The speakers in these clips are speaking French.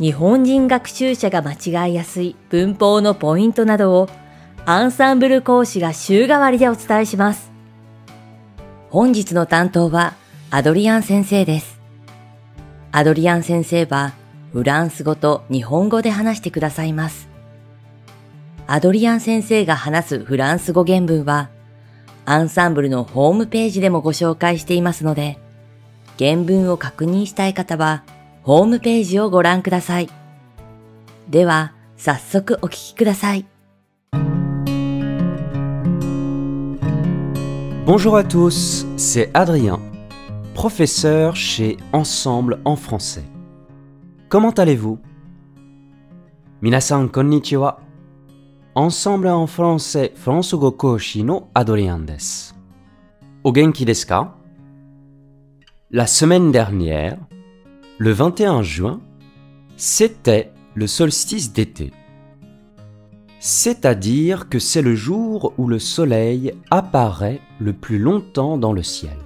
日本人学習者が間違いやすい文法のポイントなどをアンサンブル講師が週替わりでお伝えします。本日の担当はアドリアン先生です。アドリアン先生はフランス語と日本語で話してくださいます。アドリアン先生が話すフランス語原文はアンサンブルのホームページでもご紹介していますので、原文を確認したい方はホームページをご覧ください。では、早速お聞きください。Bonjour à tous, c'est Adrien, professeur chez Ensemble en français. Comment allez-vous Minasan konnichiwa. Ensemble en français, France Koshi no Adrien desu. O genki desu ka La semaine dernière, le 21 juin, c'était le solstice d'été. C'est-à-dire que c'est le jour où le soleil apparaît le plus longtemps dans le ciel.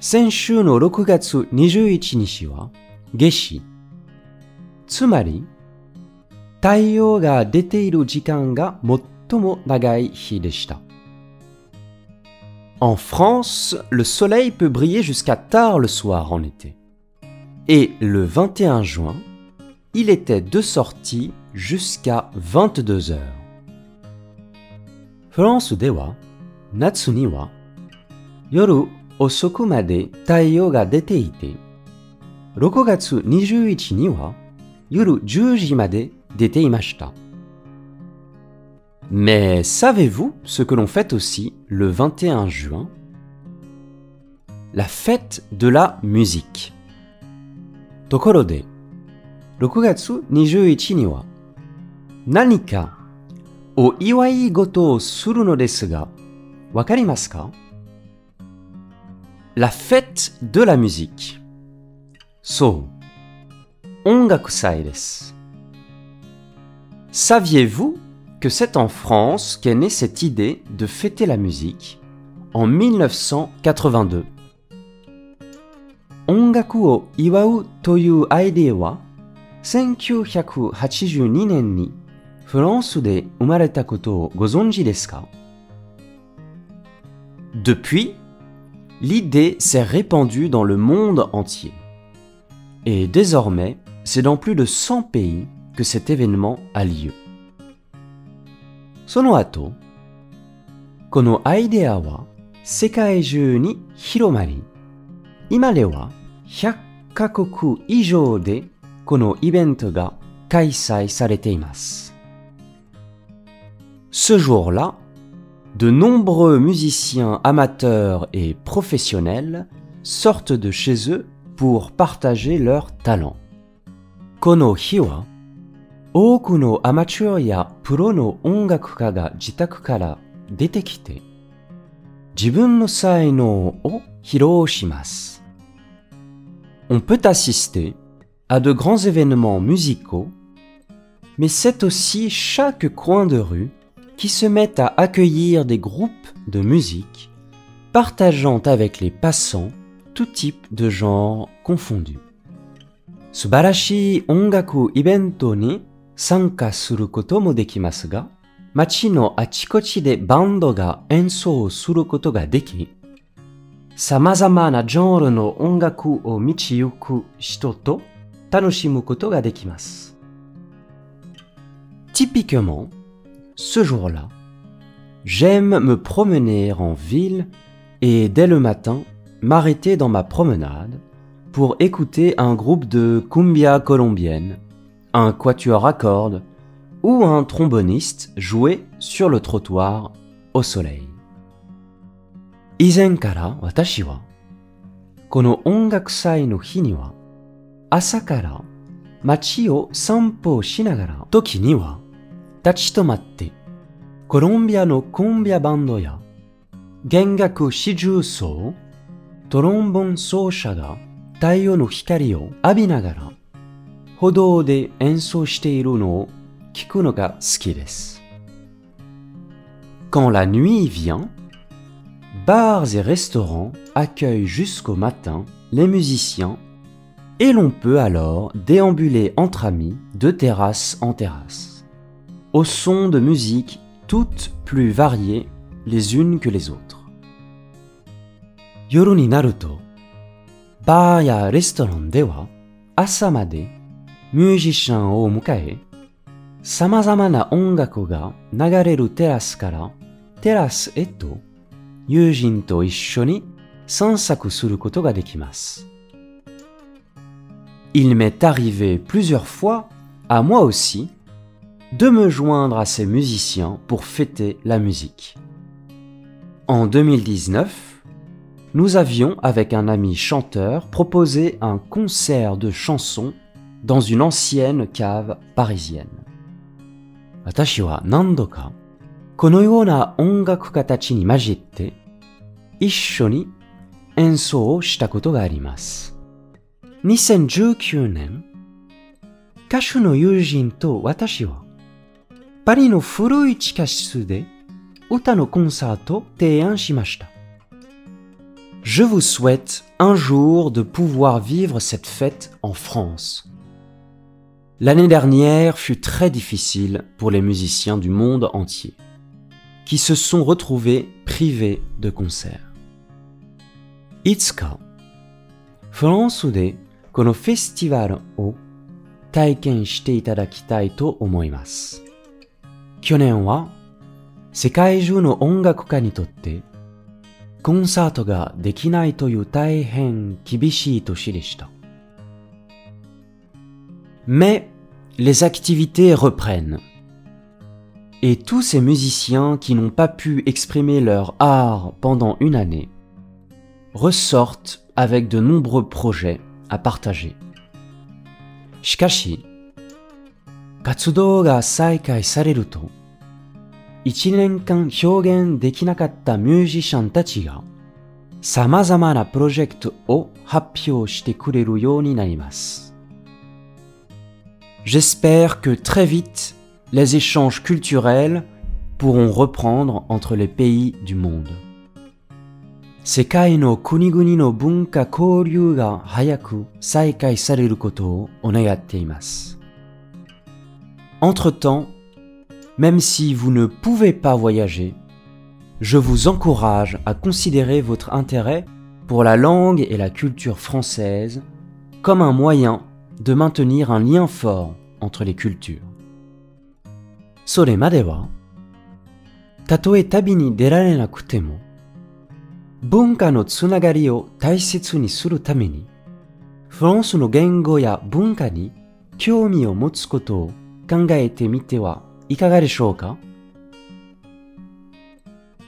Senshu no 6月21日は夏至。つまり、太陽が出ている時間が最も長い日でした。 en France, le soleil peut briller jusqu'à tard le soir en été. Et le 21 juin, il était de sortie jusqu'à 22 heures. France dewa, natsu ni wa, yoru osoku made taiyo ga dete ite, 6月21には夜10時まで出ていました。 mais savez-vous ce que l'on fête aussi le 21 juin La fête de la musique. Tokoro de 6月21には何かお祝い事をするのですが、わかりますか La fête de la musique. So, Saviez-vous que c'est en France qu'est née cette idée de fêter la musique en 1982. Ongaku o iwau toyu aide wa 1982年にフランスで生まれたことをご存知ですか Depuis, l'idée s'est répandue dans le monde entier. Et désormais, c'est dans plus de 100 pays que cet événement a lieu. その後、このアイデアは世界中に広まり、今では100カ国以上でこのイベントが開催されています。Ce jour-là, de nombreux musiciens amateurs et professionnels sortent de chez eux pour partager leur talent. この日は 多くのアマチュアやプロの音楽家が自宅から出てきて、自分の才能を披露します。On peut assister à de grands événements musicaux, mais c'est aussi chaque coin de rue qui se met à accueillir des groupes de musique, partageant avec les passants tout type de genres confondus. 素晴らしい音楽イベントに 参加することもできますが、街のあちこちでバンドが演奏することができ、様々なジャンルの音楽を道行く人と楽しむことができます。Typiquement, ce jour-là, j'aime me promener en ville et dès le matin, m'arrêter dans ma promenade pour écouter un groupe de cumbia colombienne un quatuor à cordes ou un tromboniste jouer sur le trottoir au soleil. 以前から私はこの音楽祭の日には朝から街を散歩しながら時には立ち止まってコロンビアのコンビアバンドや弦楽四重奏トロンボン奏者が太陽の光を浴びながら歩道で演奏しているのを聞くのが好きです。Quand la nuit vient, bars et restaurants accueillent jusqu'au matin les musiciens et l'on peut alors déambuler entre amis de terrasse en terrasse, au son de musiques toutes plus variées les unes que les autres. 夜になると、バーやレストランでは朝まで ミュージシャンを迎え、様々な音楽が流れるテラスからテラスへと友人と一緒に散策することができます。Il m'est arrivé plusieurs fois, à moi aussi, de me joindre à ces musiciens pour fêter la musique. En 2019, nous avions, avec un ami chanteur, proposé un concert de chansons dans une ancienne cave parisienne. 私は何度かこのような音楽家たちに混じって一緒に演奏をしたことがあります。2019年、歌手の友人と私は、パリの古い地下室で歌のコンサートを提案しました。Je vous souhaite un jour de pouvoir vivre cette fête en France. L'année dernière fut très difficile pour les musiciens du monde entier, qui se sont retrouvés privés de concerts. Itsuka, France このフェスティバルを体験していただきたいと思います。去年は世界中の音楽家にとってコンサートができないという大変厳しい年でした。Mais les activités reprennent. Et tous ces musiciens qui n'ont pas pu exprimer leur art pendant une année ressortent avec de nombreux projets à partager. しかし、活動が再開されると、一年間表現できなかったミュージシャンたちが、様々なプロジェクトを発表してくれるようになります。 J'espère que très vite, les échanges culturels pourront reprendre entre les pays du monde. 世界の国々の文化交流が早く再開されることを願っています。Entre-temps, même si vous ne pouvez pas voyager, je vous encourage à considérer votre intérêt pour la langue et la culture française comme un moyen de maintenir un lien fort entre les cultures. それまでは、たとえ旅に出られなくても、文化のつながりを大切にするために、フランスの言語や文化に興味を持つことを考えてみてはいかがでしょうか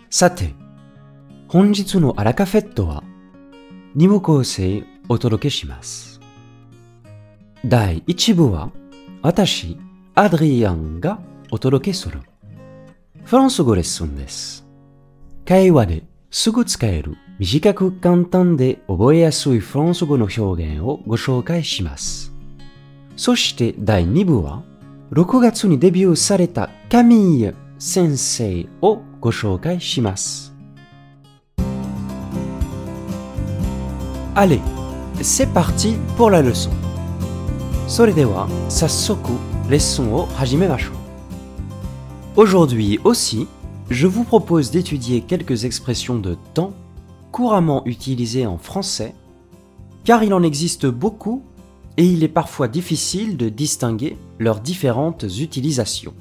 さて、本日のアラカフェットは2部構成お届けします。第1部は私、アドリアンがお届けするフランス語レッスンです。会話ですぐ使える短く簡単で覚えやすいフランス語の表現をご紹介します。そして第2部は6月にデビューされたカミーユ先生をご紹介します。Allez, c'est parti pour la leçon. それでは早速レッスンを始めましょう。Aujourd'hui aussi, je vous propose d'étudier quelques expressions de temps couramment utilisées en français, car il en existe beaucoup et il est parfois difficile de distinguer leurs différentes utilisations.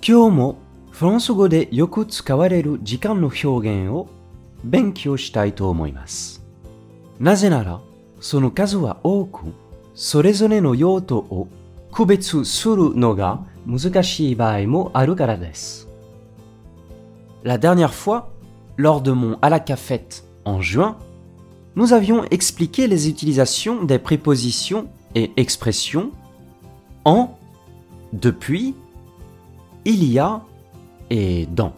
Kyomo, français de yoku tsukawareru jikan no hyōgen o benkyō shitai to omoimasu. Naze nara, sono kazu wa oku, sorezore no yoto o kubetsu suru no ga muzukashii baai mo aru kara desu. La dernière fois, lors de mon à la cafette en juin, nous avions expliqué les utilisations des prépositions et expression en, depuis, il y a et dans.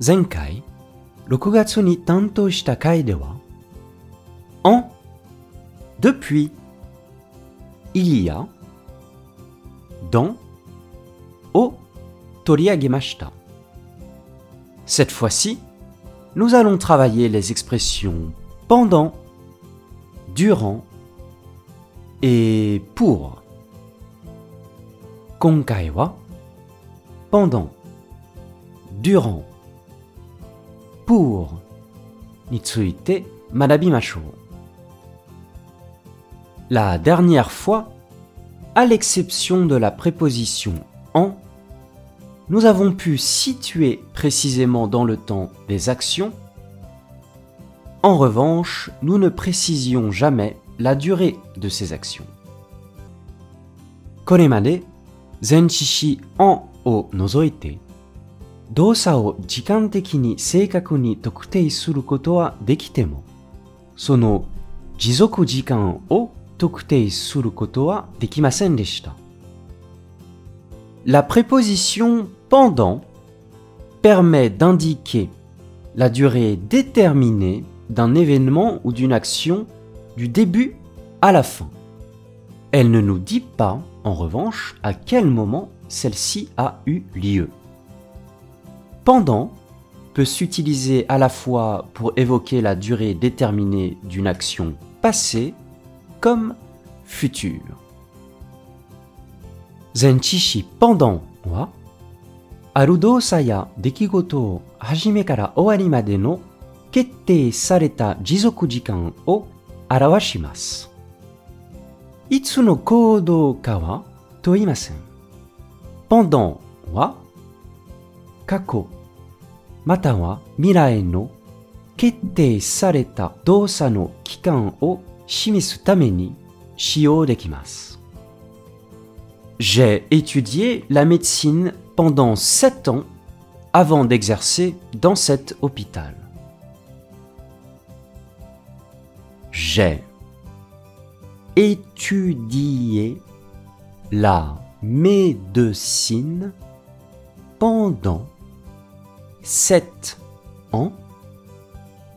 Zenkai, 6月に担当した回では en, depuis, il y a, dans, au, toriagemashita. Cette fois-ci, nous allons travailler les expressions pendant, durant et pour. Konkai wa pendant, durant, pour ni tsuite. La dernière fois, à l'exception de la préposition en, nous avons pu situer précisément dans le temps des actions. En revanche, nous ne précisions jamais la durée de ces actions. Tokutei suru koto wa dekimasen deshita. La préposition pendant permet d'indiquer la durée déterminée d'un événement ou d'une action du début à la fin. Elle ne nous dit pas, en revanche, à quel moment celle-ci a eu lieu. Pendant peut s'utiliser à la fois pour évoquer la durée déterminée d'une action passée comme future. Zenchishi pendant wa aru dosa ya dekigoto o hajime kara owari made no kettei sareta jizoku jikan o arawashimasu. Itsu no koudou ka wa toimasen. Pendant wa kako mata wa mirai no kettei sareta dosa no kikan o shimisu tame ni shiyou dekimasu. J'ai étudié la médecine pendant sept ans avant d'exercer dans cet hôpital. J'ai étudié la médecine pendant sept ans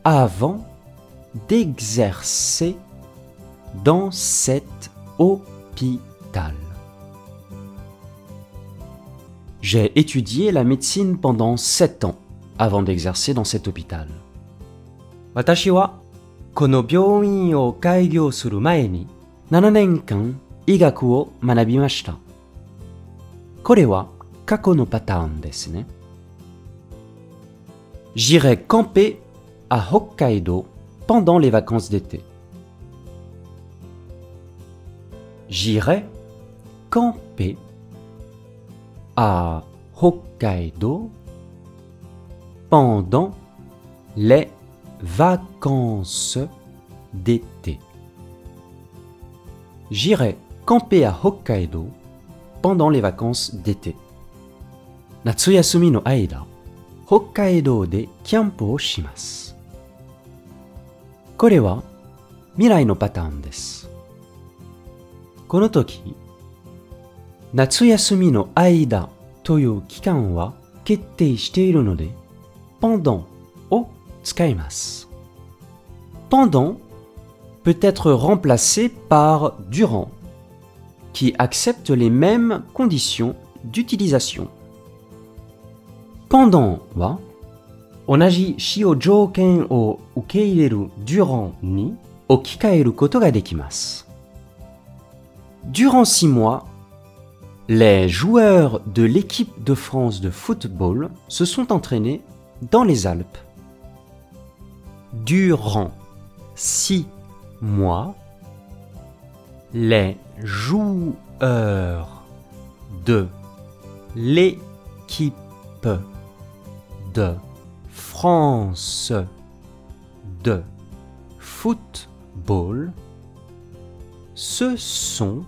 avant d'exercer dans cet hôpital. J'ai étudié la médecine pendant sept ans avant d'exercer dans cet hôpital. Watashi wa kono byouin o kaigyo suru mae ni 7年間医学を学びました。これは過去のパターンですね。J'irai camper à Hokkaido pendant les vacances d'été. J'irai camper à Hokkaido pendant les vacances d'été. J'irai camper à Hokkaido pendant les vacances d'été. Natsuyasumi no aida, Hokkaido de o shimasu. Kore wa mirai no pattern desu. この時、夏休みの間という期間は決定しているので、pendant を使います。pendant peut être remplacé par durant, qui accepte les mêmes conditions d'utilisation. Pendant は同じ使用条件を受け入れる durant に置き換えることができます。 Durant six mois, les joueurs de l'équipe de France de football se sont entraînés dans les Alpes. Durant six mois, les joueurs de l'équipe de France de football se sont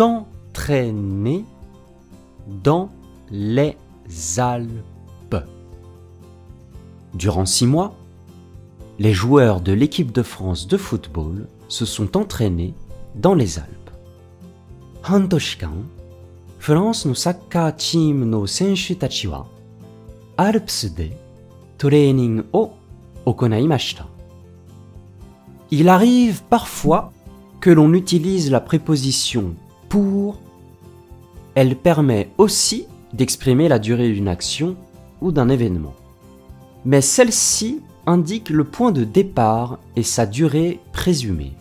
entraînés dans les Alpes. Durant six mois, les joueurs de l'équipe de France de football se sont entraînés dans les Alpes. Hantoshikan, France no sakkar team no senshu tachi wa Alps de training o okonaimashita. Il arrive parfois que l'on utilise la préposition pour. Elle permet aussi d'exprimer la durée d'une action ou d'un événement. Mais celle-ci indique le point de départ et sa durée présumée.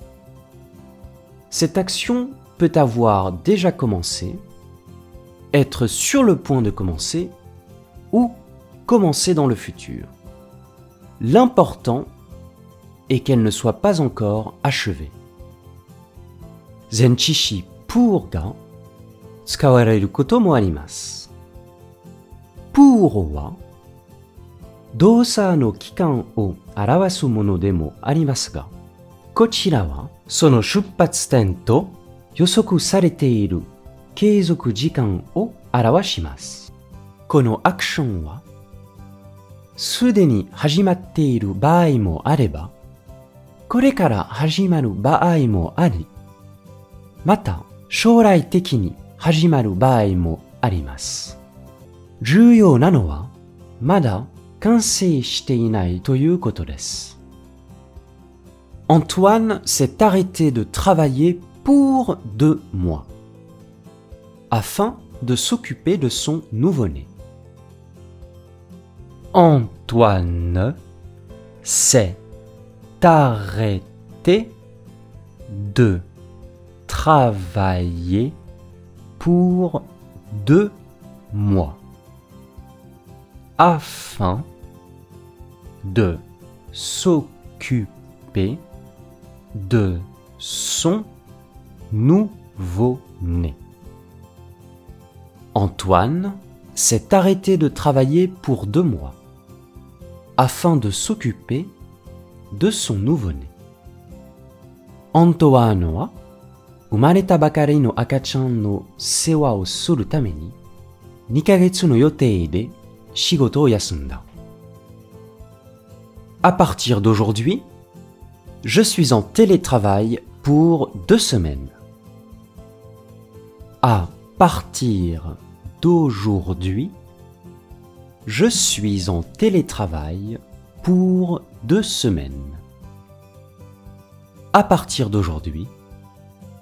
Cette action peut avoir déjà commencé, être sur le point de commencer ou commencer dans le futur. L'important est qu'elle ne soit pas encore achevée. Pour ga tsukawareru koto mo arimasu. Pour wa 動作の期間を表すものでもありますが、こちらはその出発点と予測されている継続時間を表します。このアクションは、すでに始まっている場合もあれば、これから始まる場合もあり、また将来的に始まる場合もあります。重要なのは、まだ完成していないということです。Antoine s'est arrêté de travailler pour deux mois, afin de s'occuper de son nouveau-né. Antoine s'est arrêté de travailler pour deux mois afin de s'occuper de son nouveau-né. Antoine s'est arrêté de travailler pour deux mois afin de s'occuper de son nouveau-né. Antoine は生まれたばかりの赤ちゃんの世話をするために2ヶ月の予定で仕事を休んだ。À partir d'aujourd'hui, je suis en télétravail pour deux semaines. À partir d'aujourd'hui, je suis en télétravail pour deux semaines. À partir d'aujourd'hui,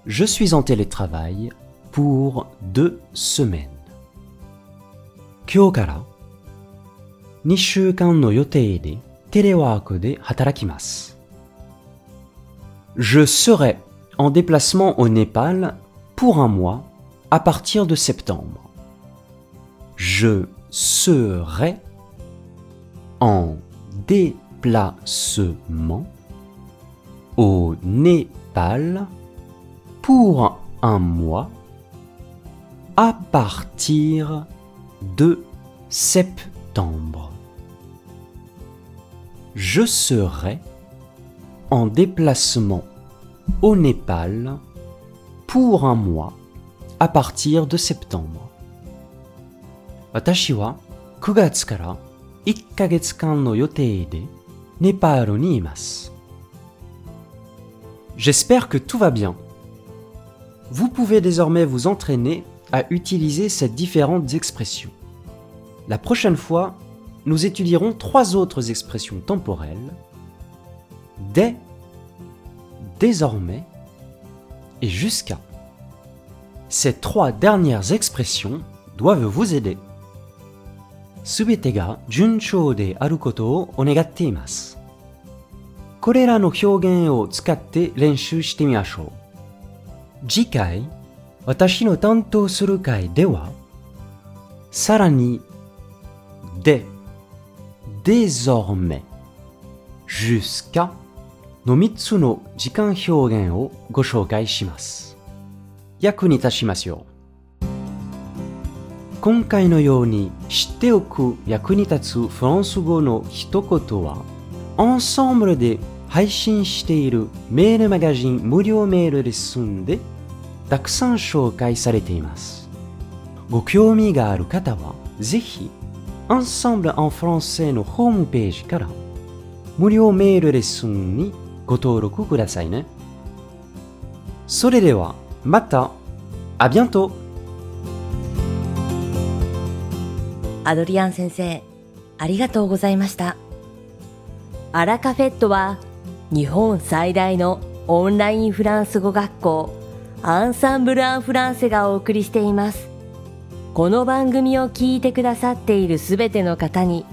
je suis en télétravail pour deux semaines. Kyokara Nishukan no yotei de hatarakimasu. Je serai en déplacement au Népal pour un mois à partir de septembre. Je serai en déplacement au Népal pour un mois à partir de septembre. Je serai en déplacement au Népal pour un mois à partir de septembre. 私は9月から1ヶ月間の予定でネパールにいます。J'espère que tout va bien. Vous pouvez désormais vous entraîner à utiliser ces différentes expressions. La prochaine fois, nous étudierons trois autres expressions temporelles. Dès, désormais et jusqu'à. Ces trois dernières expressions doivent vous aider. すべてが順調であることをお願っています。これらの表現を使って練習してみましょう。 次回、私の担当する回では、さらに、で、désormais、jusqu'à の3つの時間表現をご紹介します。役に立ちますよ。今回のように知っておく役に立つフランス語の一言は、アンサンブルで配信しているメールマガジン無料メールレッスンでたくさん紹介されています。ご興味がある方は、ぜひ、アンサンブル・アン・フランセのホームページから無料メールレッスンにご登録くださいね。それでは、また。À bientôt! アドリアン先生、ありがとうございました。アラカフェットは日本最大のオンラインフランス語学校アンサンブル・アン・フランセがお送りしています。この番組を聞いてくださっているすべての方に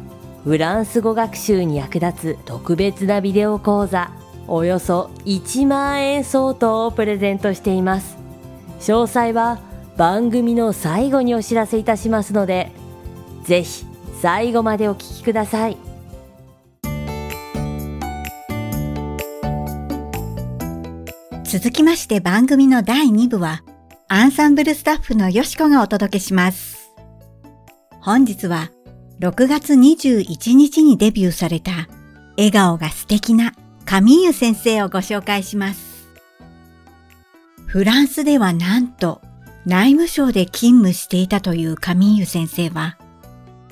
フランス語学習に役立つ特別なビデオ講座およそ1万円相当をプレゼントしています。詳細は番組の最後にお知らせいたしますので、ぜひ最後までお聞きください。続きまして番組の第2部は、アンサンブルスタッフのよしこがお届けします。本日は、6月21日にデビューされた、笑顔が素敵なカミーユ先生をご紹介します。フランスではなんと、内務省で勤務していたというカミーユ先生は、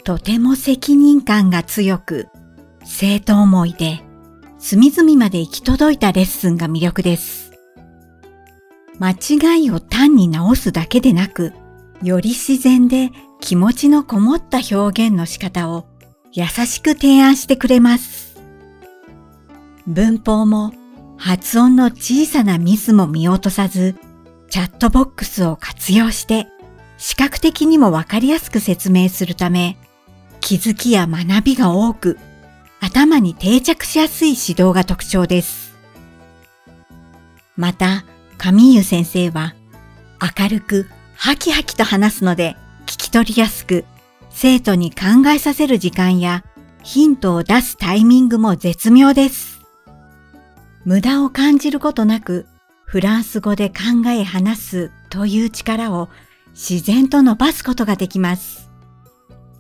とても責任感が強く、生徒思いで、隅々まで行き届いたレッスンが魅力です。間違いを単に直すだけでなく、より自然で気持ちのこもった表現の仕方を優しく提案してくれます。文法も発音の小さなミスも見落とさず、チャットボックスを活用して視覚的にもわかりやすく説明するため、気づきや学びが多く、頭に定着しやすい指導が特徴です。また、カミーユ先生は明るくハキハキと話すので聞き取りやすく生徒に考えさせる時間やヒントを出すタイミングも絶妙です。無駄を感じることなくフランス語で考え話すという力を自然と伸ばすことができます。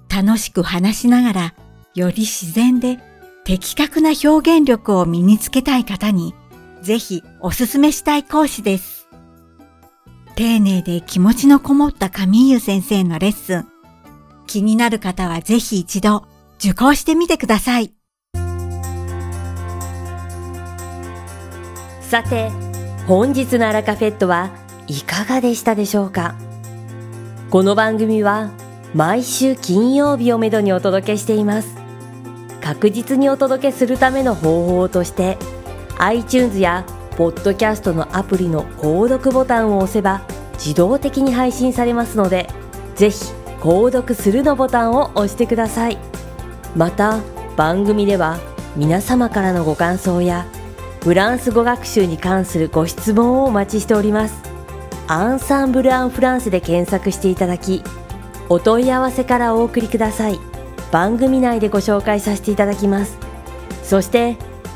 楽しく話しながらより自然で的確な表現力を身につけたい方にぜひおすすめしたい講師です。丁寧で気持ちのこもったカミーユ先生のレッスン。気になる方はぜひ一度受講してみてください。さて、本日のアラカフェットはいかがでしたでしょうか？この番組は毎週金曜日をめどにお届けしています。確実にお届けするための方法として iTunes やポッドキャストのアプリの購読ボタンを押せば自動的に配信されますのでぜひ購読するのボタンを押してください。また番組では皆様からのご感想やフランス語学習に関するご質問をお待ちしております。アンサンブル・アン・フランスで検索していただきお問い合わせからお送りください。番組内でご紹介させていただきます。そして